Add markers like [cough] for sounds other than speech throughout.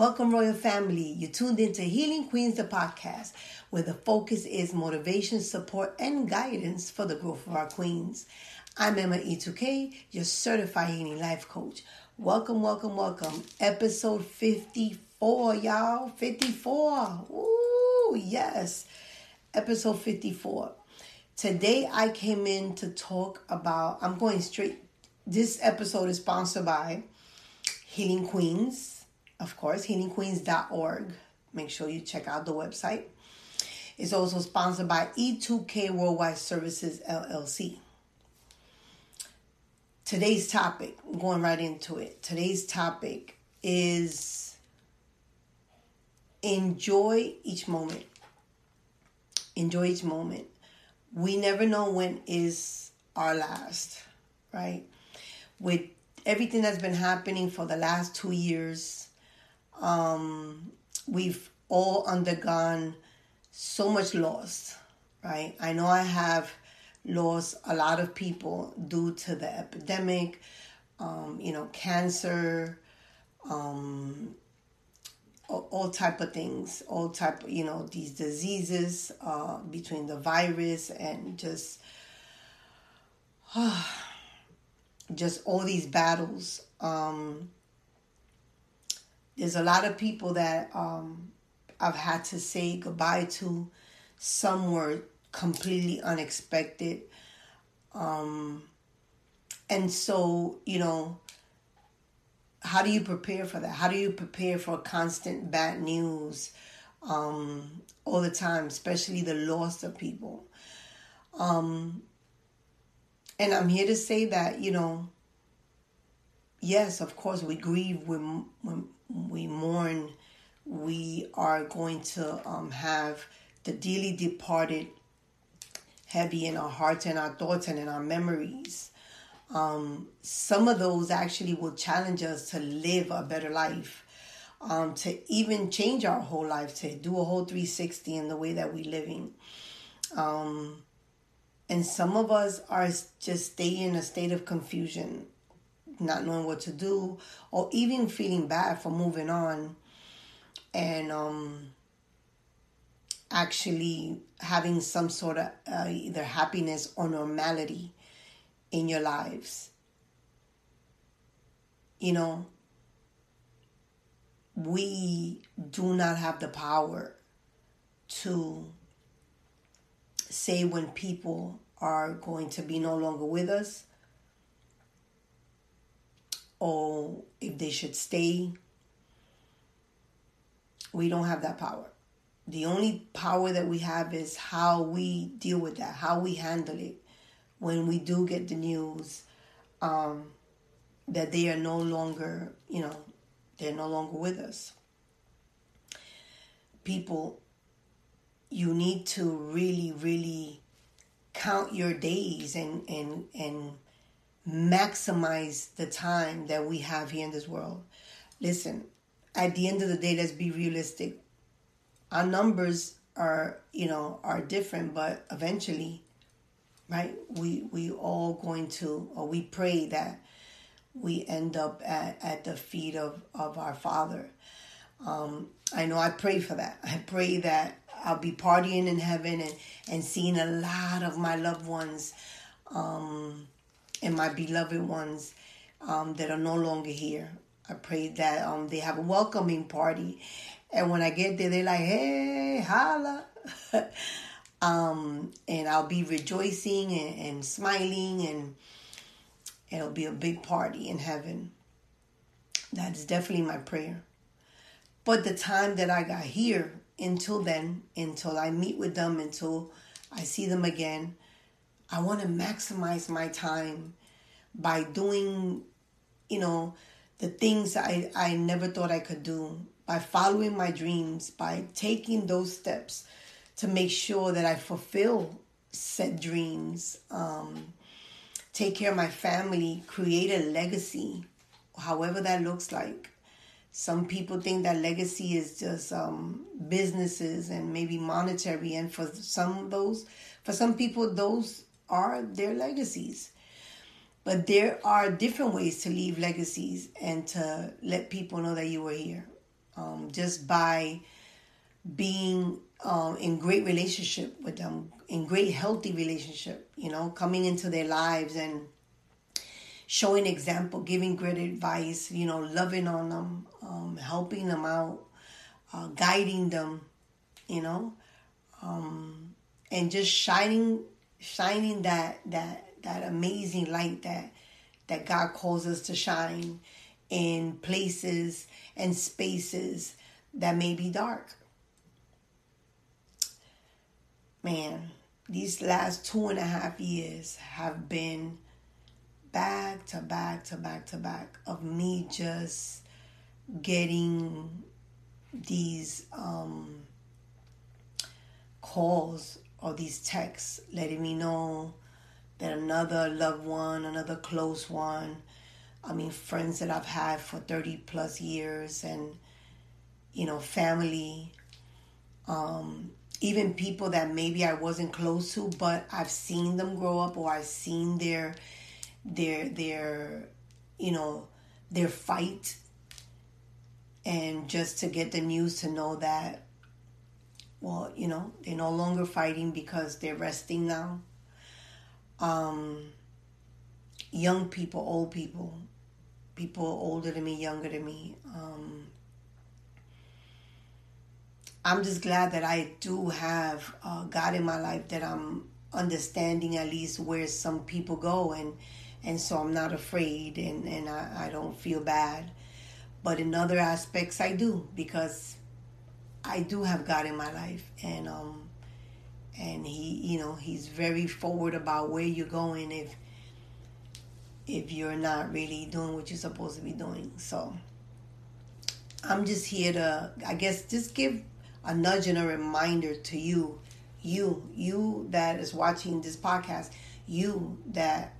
Welcome, Royal Family. You tuned into Healing Queens, the podcast, where the focus is motivation, support, and guidance for the growth of our queens. I'm Emma E2K, your certified healing life coach. Welcome, welcome, welcome. Episode 54, y'all. 54. Ooh, yes. Episode 54. Today I came in to talk about, I'm going straight. This episode is sponsored by Healing Queens of course, healingqueens.org. Make sure you check out the website. It's also sponsored by E2K Worldwide Services LLC. Today's topic, going right into it. Today's topic is enjoy each moment. Enjoy each moment. We never know when is our last, right? With everything that's been happening for the last two years, um, we've all undergone so much loss, right? I know I have lost a lot of people due to the epidemic, um, you know, cancer, um, all, all, type of things, all type, you know, these diseases uh, between the virus and just, uh, [sighs] just all these battles. Um, there's a lot of people that um, I've had to say goodbye to. Some were completely unexpected. Um, and so, you know, how do you prepare for that? How do you prepare for constant bad news um, all the time, especially the loss of people? Um, and I'm here to say that, you know, yes, of course, we grieve when, when we mourn, we are going to um, have the dearly departed heavy in our hearts and our thoughts and in our memories. Um, some of those actually will challenge us to live a better life, um, to even change our whole life, to do a whole 360 in the way that we're living. Um, and some of us are just stay in a state of confusion not knowing what to do, or even feeling bad for moving on and um, actually having some sort of uh, either happiness or normality in your lives. You know, we do not have the power to say when people are going to be no longer with us or if they should stay. We don't have that power. The only power that we have is how we deal with that, how we handle it when we do get the news um, that they are no longer, you know, they're no longer with us. People, you need to really, really count your days and and and maximize the time that we have here in this world. Listen, at the end of the day, let's be realistic. Our numbers are, you know, are different, but eventually, right? We we all going to, or we pray that we end up at, at the feet of, of our Father. Um, I know I pray for that. I pray that I'll be partying in heaven and, and seeing a lot of my loved ones um, and my beloved ones um, that are no longer here. I pray that um, they have a welcoming party. And when I get there, they're like, hey, holla. [laughs] um, and I'll be rejoicing and, and smiling, and it'll be a big party in heaven. That's definitely my prayer. But the time that I got here, until then, until I meet with them, until I see them again, I want to maximize my time by doing, you know, the things I, I never thought I could do, by following my dreams, by taking those steps to make sure that I fulfill said dreams, um, take care of my family, create a legacy, however that looks like. Some people think that legacy is just um, businesses and maybe monetary, and for some of those, for some people, those are their legacies. But there are different ways to leave legacies and to let people know that you were here. um, just by being um, in great relationship with them, in great healthy relationship, you know, coming into their lives and showing example, giving great advice, you know, loving on them, um, helping them out, uh, guiding them, you know, um, and just shining, shining that that that amazing light that that God calls us to shine in places and spaces that may be dark. Man, these last two and a half years have been back to back to back to back of me just getting these um, calls or these texts letting me know that another loved one, another close one, I mean, friends that I've had for 30 plus years, and, you know, family, um, even people that maybe I wasn't close to, but I've seen them grow up or I've seen their, their, their, you know, their fight. And just to get the news to know that, well, you know, they're no longer fighting because they're resting now um, young people, old people, people older than me, younger than me. Um, I'm just glad that I do have uh, God in my life that I'm understanding at least where some people go and and so I'm not afraid and, and I, I don't feel bad. But in other aspects I do because I do have God in my life and um and he you know he's very forward about where you're going if if you're not really doing what you're supposed to be doing. So i'm just here to i guess just give a nudge and a reminder to you you you that is watching this podcast you that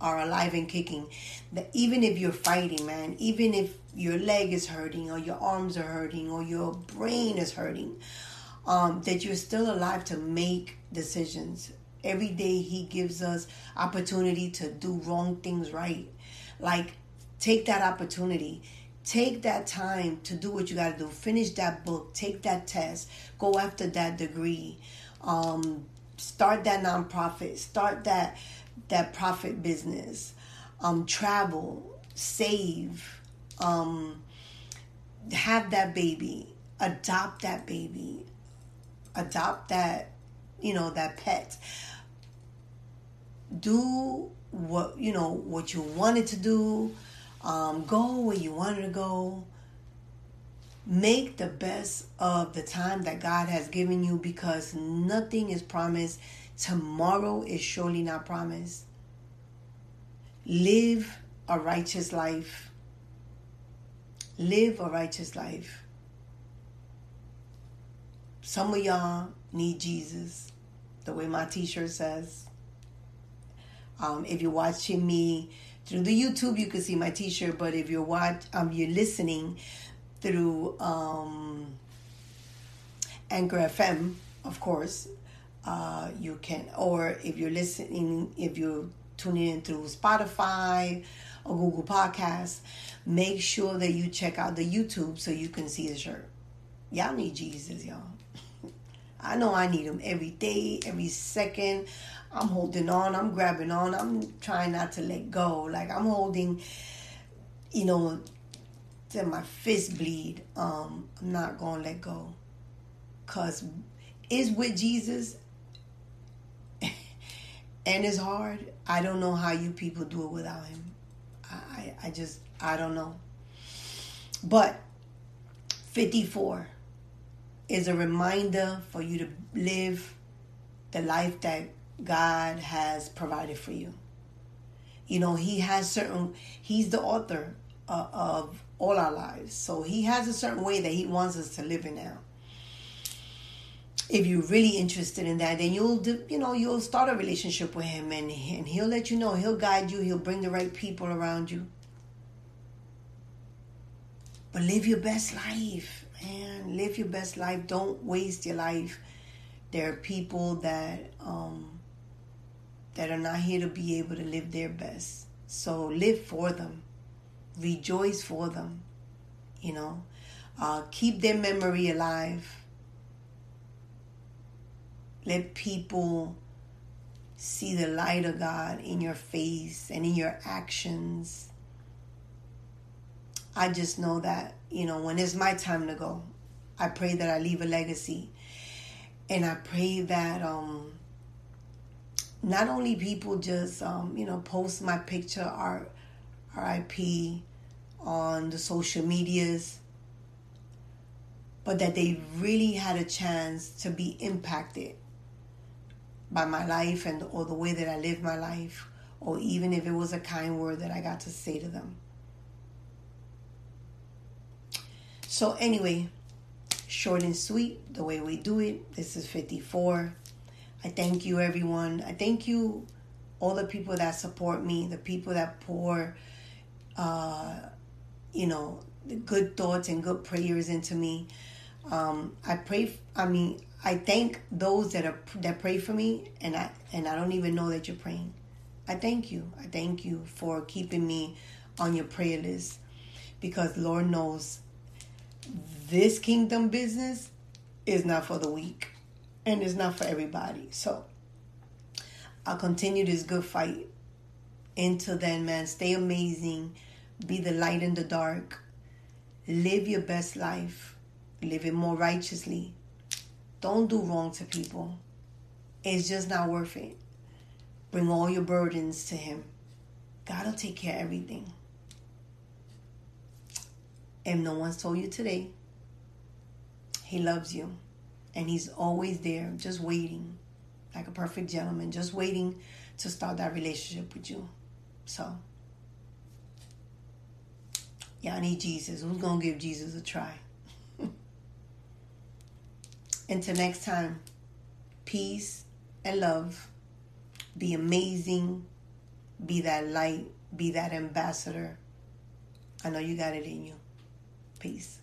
are alive and kicking that even if you're fighting man even if your leg is hurting or your arms are hurting or your brain is hurting um, that you're still alive to make decisions. Every day He gives us opportunity to do wrong things right. Like, take that opportunity. Take that time to do what you got to do. Finish that book. Take that test. Go after that degree. Um, start that nonprofit. Start that that profit business. Um, travel. Save. Um, have that baby. Adopt that baby adopt that, you know, that pet. Do what you know what you wanted to do. Um, go where you wanted to go. Make the best of the time that God has given you because nothing is promised. Tomorrow is surely not promised. Live a righteous life. Live a righteous life. Some of y'all need Jesus, the way my t shirt says. Um, if you're watching me through the YouTube, you can see my t shirt, but if you're watch, um, you're listening through um, Anchor FM, of course, uh, you can, or if you're listening, if you're tuning in through Spotify or Google Podcasts, make sure that you check out the YouTube so you can see the shirt. Y'all need Jesus, y'all. I know I need him every day, every second. I'm holding on, I'm grabbing on, I'm trying not to let go. Like I'm holding, you know, till my fist bleed. Um, I'm not gonna let go. Cause it's with Jesus [laughs] and it's hard. I don't know how you people do it without him. I, I just I don't know. But 54 is a reminder for you to live the life that God has provided for you. You know, He has certain, He's the author uh, of all our lives. So He has a certain way that He wants us to live in now. If you're really interested in that, then you'll, do, you know, you'll start a relationship with Him and, and He'll let you know, He'll guide you, He'll bring the right people around you. But live your best life man, live your best life. Don't waste your life. There are people that um, that are not here to be able to live their best. So live for them, rejoice for them. You know, Uh, keep their memory alive. Let people see the light of God in your face and in your actions. I just know that, you know, when it's my time to go, I pray that I leave a legacy. And I pray that um, not only people just, um, you know, post my picture, R- RIP, on the social medias, but that they really had a chance to be impacted by my life and or the way that I live my life, or even if it was a kind word that I got to say to them. So anyway, short and sweet, the way we do it. This is 54. I thank you, everyone. I thank you, all the people that support me, the people that pour, uh, you know, good thoughts and good prayers into me. Um, I pray. I mean, I thank those that are that pray for me, and I and I don't even know that you're praying. I thank you. I thank you for keeping me on your prayer list, because Lord knows this kingdom business is not for the weak and it's not for everybody. So I'll continue this good fight. Until then, man, stay amazing. Be the light in the dark. Live your best life. Live it more righteously. Don't do wrong to people. It's just not worth it. Bring all your burdens to Him. God will take care of everything. If no one's told you today, He loves you. And He's always there, just waiting, like a perfect gentleman, just waiting to start that relationship with you. So, I need Jesus. Who's going to give Jesus a try? [laughs] Until next time, peace and love. Be amazing. Be that light. Be that ambassador. I know you got it in you. Peace.